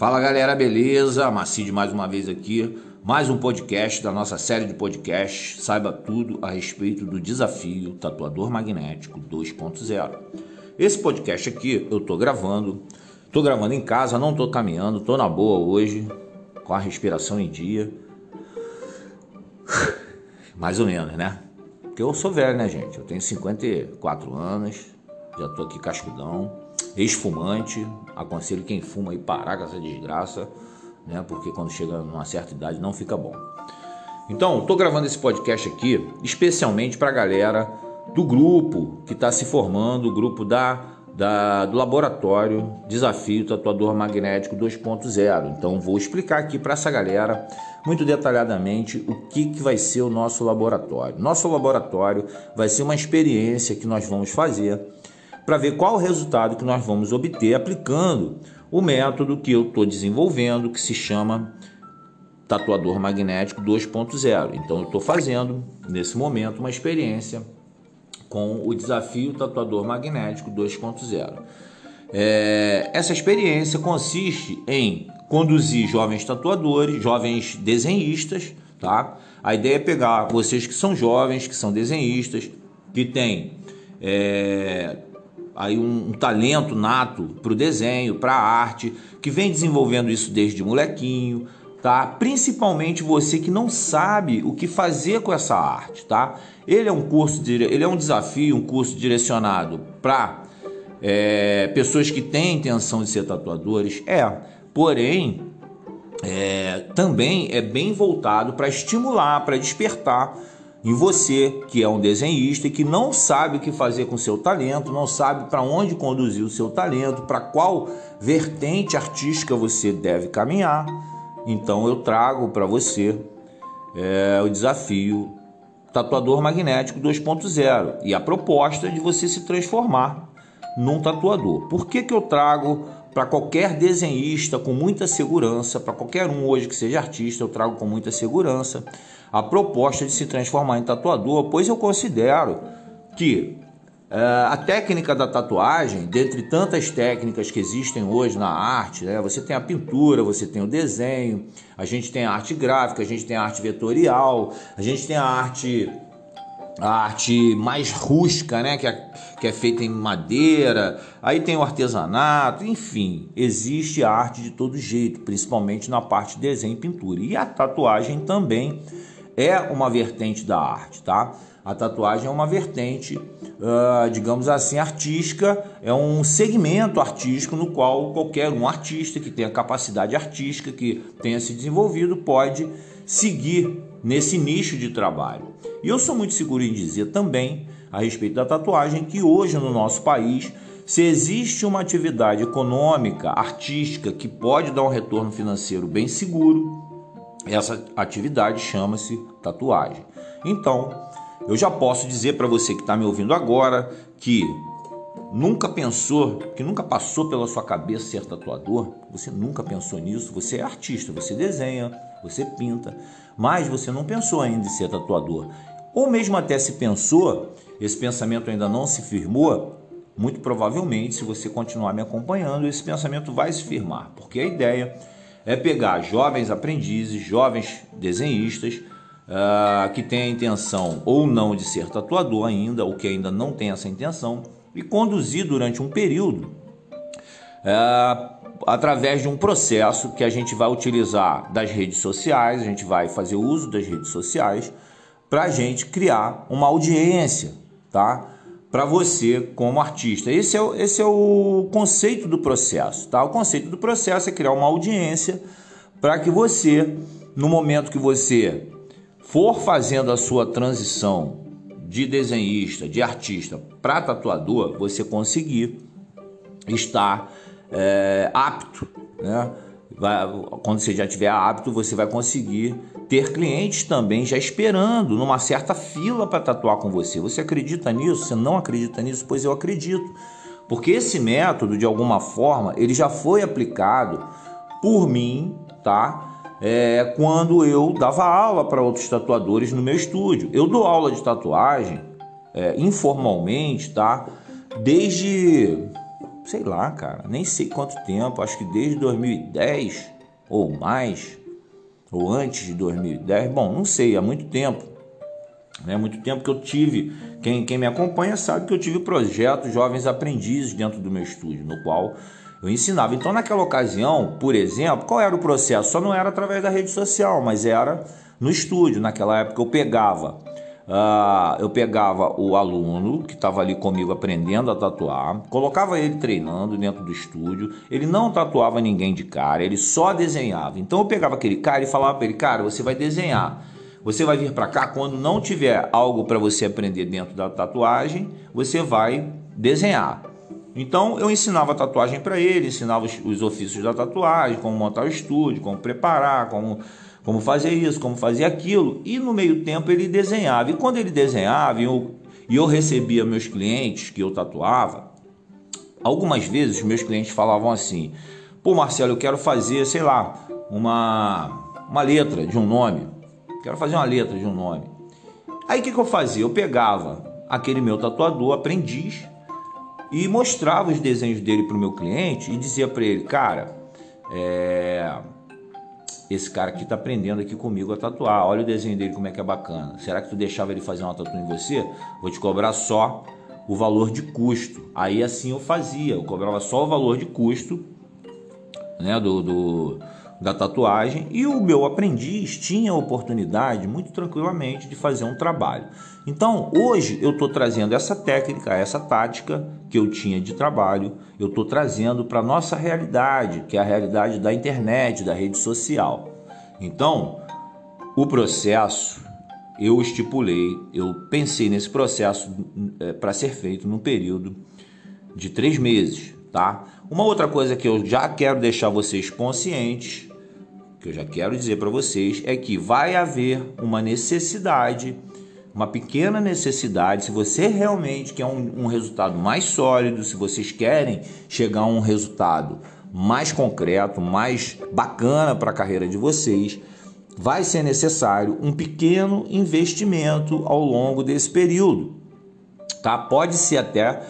Fala galera, beleza? Macide mais uma vez aqui, mais um podcast da nossa série de podcasts. Saiba tudo a respeito do desafio Tatuador Magnético 2.0. Esse podcast aqui eu tô gravando, tô gravando em casa, não tô caminhando, tô na boa hoje, com a respiração em dia. Mais ou menos, né? Porque eu sou velho, né, gente? Eu tenho 54 anos, já tô aqui cascudão ex-fumante, aconselho quem fuma aí parar com essa desgraça, né? Porque quando chega numa certa idade não fica bom. Então, estou gravando esse podcast aqui especialmente para a galera do grupo que está se formando, o grupo da, da, do laboratório Desafio Tatuador Magnético 2.0. Então, vou explicar aqui para essa galera muito detalhadamente o que, que vai ser o nosso laboratório. Nosso laboratório vai ser uma experiência que nós vamos fazer para ver qual o resultado que nós vamos obter aplicando o método que eu estou desenvolvendo, que se chama tatuador magnético 2.0. Então, eu estou fazendo nesse momento uma experiência com o desafio tatuador magnético 2.0. É, essa experiência consiste em conduzir jovens tatuadores, jovens desenhistas, tá? A ideia é pegar vocês que são jovens, que são desenhistas, que têm é, aí um, um talento nato para o desenho, para a arte, que vem desenvolvendo isso desde molequinho, tá? Principalmente você que não sabe o que fazer com essa arte, tá? Ele é um curso, de, ele é um desafio, um curso direcionado para é, pessoas que têm intenção de ser tatuadores, é. Porém, é, também é bem voltado para estimular, para despertar em você, que é um desenhista e que não sabe o que fazer com seu talento, não sabe para onde conduzir o seu talento, para qual vertente artística você deve caminhar. Então eu trago para você é, o desafio Tatuador Magnético 2.0 e a proposta de você se transformar num tatuador. Por que, que eu trago para qualquer desenhista com muita segurança, para qualquer um hoje que seja artista, eu trago com muita segurança a proposta de se transformar em tatuador, pois eu considero que uh, a técnica da tatuagem, dentre tantas técnicas que existem hoje na arte, né, você tem a pintura, você tem o desenho, a gente tem a arte gráfica, a gente tem a arte vetorial, a gente tem a arte a arte mais rústica, né, que é, que é feita em madeira, aí tem o artesanato, enfim, existe arte de todo jeito, principalmente na parte de desenho e pintura. E a tatuagem também é uma vertente da arte, tá? A tatuagem é uma vertente, uh, digamos assim, artística, é um segmento artístico no qual qualquer um artista que tenha capacidade artística, que tenha se desenvolvido, pode seguir nesse nicho de trabalho. E eu sou muito seguro em dizer também, a respeito da tatuagem, que hoje no nosso país, se existe uma atividade econômica, artística, que pode dar um retorno financeiro bem seguro, essa atividade chama-se tatuagem. Então, eu já posso dizer para você que está me ouvindo agora que nunca pensou, que nunca passou pela sua cabeça ser tatuador, você nunca pensou nisso, você é artista, você desenha, você pinta, mas você não pensou ainda em ser tatuador. Ou mesmo até se pensou, esse pensamento ainda não se firmou, muito provavelmente, se você continuar me acompanhando, esse pensamento vai se firmar, porque a ideia é pegar jovens aprendizes, jovens desenhistas uh, que têm a intenção ou não de ser tatuador ainda, ou que ainda não tem essa intenção, e conduzir durante um período uh, através de um processo que a gente vai utilizar das redes sociais, a gente vai fazer uso das redes sociais para a gente criar uma audiência, tá? para você como artista. Esse é, o, esse é o conceito do processo, tá? O conceito do processo é criar uma audiência para que você, no momento que você for fazendo a sua transição de desenhista, de artista para tatuador, você conseguir estar é, apto, né? Vai, quando você já tiver apto, você vai conseguir ter clientes também já esperando numa certa fila para tatuar com você. Você acredita nisso? Você não acredita nisso? Pois eu acredito. Porque esse método, de alguma forma, ele já foi aplicado por mim, tá? É, quando eu dava aula para outros tatuadores no meu estúdio. Eu dou aula de tatuagem é, informalmente, tá? Desde sei lá, cara, nem sei quanto tempo, acho que desde 2010 ou mais, ou antes de 2010, bom, não sei, há muito tempo. É muito tempo que eu tive, quem, quem me acompanha sabe que eu tive projeto Jovens Aprendizes dentro do meu estúdio, no qual eu ensinava. Então, naquela ocasião, por exemplo, qual era o processo? Só não era através da rede social, mas era no estúdio. Naquela época eu pegava Uh, eu pegava o aluno que estava ali comigo aprendendo a tatuar, colocava ele treinando dentro do estúdio. Ele não tatuava ninguém de cara, ele só desenhava. Então eu pegava aquele cara e falava para ele: Cara, você vai desenhar. Você vai vir para cá quando não tiver algo para você aprender dentro da tatuagem, você vai desenhar. Então eu ensinava tatuagem para ele, ensinava os, os ofícios da tatuagem, como montar o estúdio, como preparar, como como fazer isso, como fazer aquilo, e no meio tempo ele desenhava. E quando ele desenhava e eu, e eu recebia meus clientes que eu tatuava, algumas vezes meus clientes falavam assim: pô, Marcelo, eu quero fazer, sei lá, uma, uma letra de um nome, quero fazer uma letra de um nome. Aí o que, que eu fazia? Eu pegava aquele meu tatuador, aprendiz, e mostrava os desenhos dele para o meu cliente e dizia para ele, cara, é esse cara aqui tá aprendendo aqui comigo a tatuar. Olha o desenho dele como é que é bacana. Será que tu deixava ele fazer uma tatu em você? Vou te cobrar só o valor de custo. Aí assim eu fazia, eu cobrava só o valor de custo, né, do, do da tatuagem e o meu aprendiz tinha a oportunidade muito tranquilamente de fazer um trabalho. Então, hoje eu estou trazendo essa técnica, essa tática que eu tinha de trabalho, eu estou trazendo para a nossa realidade, que é a realidade da internet, da rede social. Então, o processo eu estipulei, eu pensei nesse processo é, para ser feito num período de três meses, tá? Uma outra coisa que eu já quero deixar vocês conscientes que eu já quero dizer para vocês é que vai haver uma necessidade, uma pequena necessidade, se você realmente quer um, um resultado mais sólido, se vocês querem chegar a um resultado mais concreto, mais bacana para a carreira de vocês, vai ser necessário um pequeno investimento ao longo desse período. Tá? Pode ser até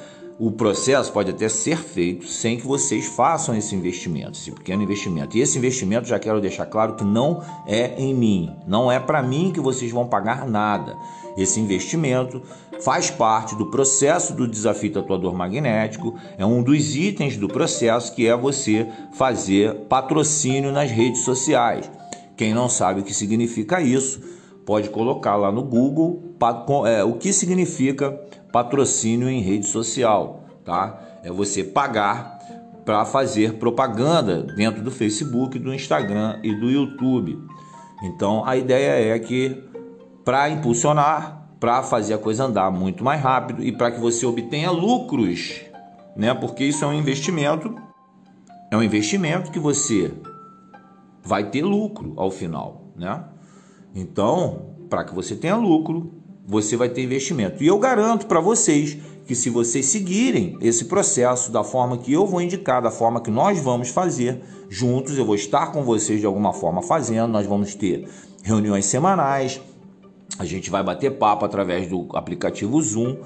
o processo pode até ser feito sem que vocês façam esse investimento, esse pequeno investimento. E esse investimento, já quero deixar claro que não é em mim, não é para mim que vocês vão pagar nada. Esse investimento faz parte do processo do desafio tatuador magnético, é um dos itens do processo que é você fazer patrocínio nas redes sociais. Quem não sabe o que significa isso, pode colocar lá no Google é, o que significa patrocínio em rede social, tá? É você pagar para fazer propaganda dentro do Facebook, do Instagram e do YouTube. Então a ideia é que para impulsionar, para fazer a coisa andar muito mais rápido e para que você obtenha lucros, né? Porque isso é um investimento, é um investimento que você vai ter lucro ao final, né? Então, para que você tenha lucro, você vai ter investimento. E eu garanto para vocês que se vocês seguirem esse processo da forma que eu vou indicar, da forma que nós vamos fazer juntos, eu vou estar com vocês de alguma forma fazendo, nós vamos ter reuniões semanais, a gente vai bater papo através do aplicativo Zoom,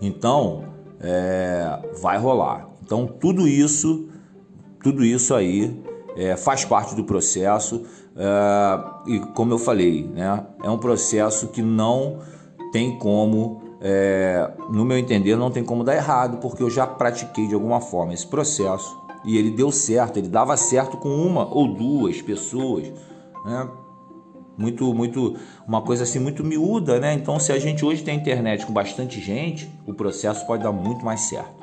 então é, vai rolar. Então tudo isso, tudo isso aí é, faz parte do processo é, e como eu falei, né, é um processo que não tem como, é, no meu entender, não tem como dar errado, porque eu já pratiquei de alguma forma esse processo e ele deu certo, ele dava certo com uma ou duas pessoas, né? Muito, muito, uma coisa assim muito miúda, né? Então, se a gente hoje tem internet com bastante gente, o processo pode dar muito mais certo.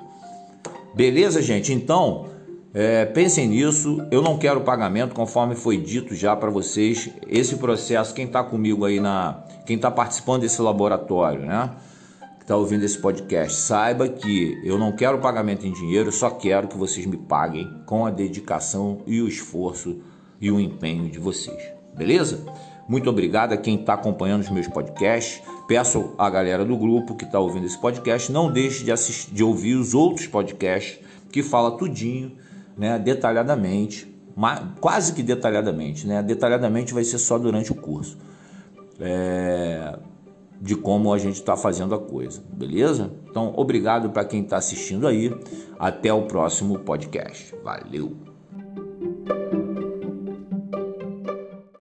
Beleza, gente? Então, é, pensem nisso. Eu não quero pagamento, conforme foi dito já para vocês. Esse processo, quem está comigo aí na, quem está participando desse laboratório, né? Que está ouvindo esse podcast, saiba que eu não quero pagamento em dinheiro, eu só quero que vocês me paguem com a dedicação e o esforço e o empenho de vocês. Beleza? Muito obrigado a quem está acompanhando os meus podcasts. Peço à galera do grupo que está ouvindo esse podcast, não deixe de, assistir, de ouvir os outros podcasts que fala tudinho né, detalhadamente, quase que detalhadamente, né? Detalhadamente vai ser só durante o curso. É... de como a gente está fazendo a coisa, beleza? Então, obrigado para quem está assistindo aí. Até o próximo podcast. Valeu!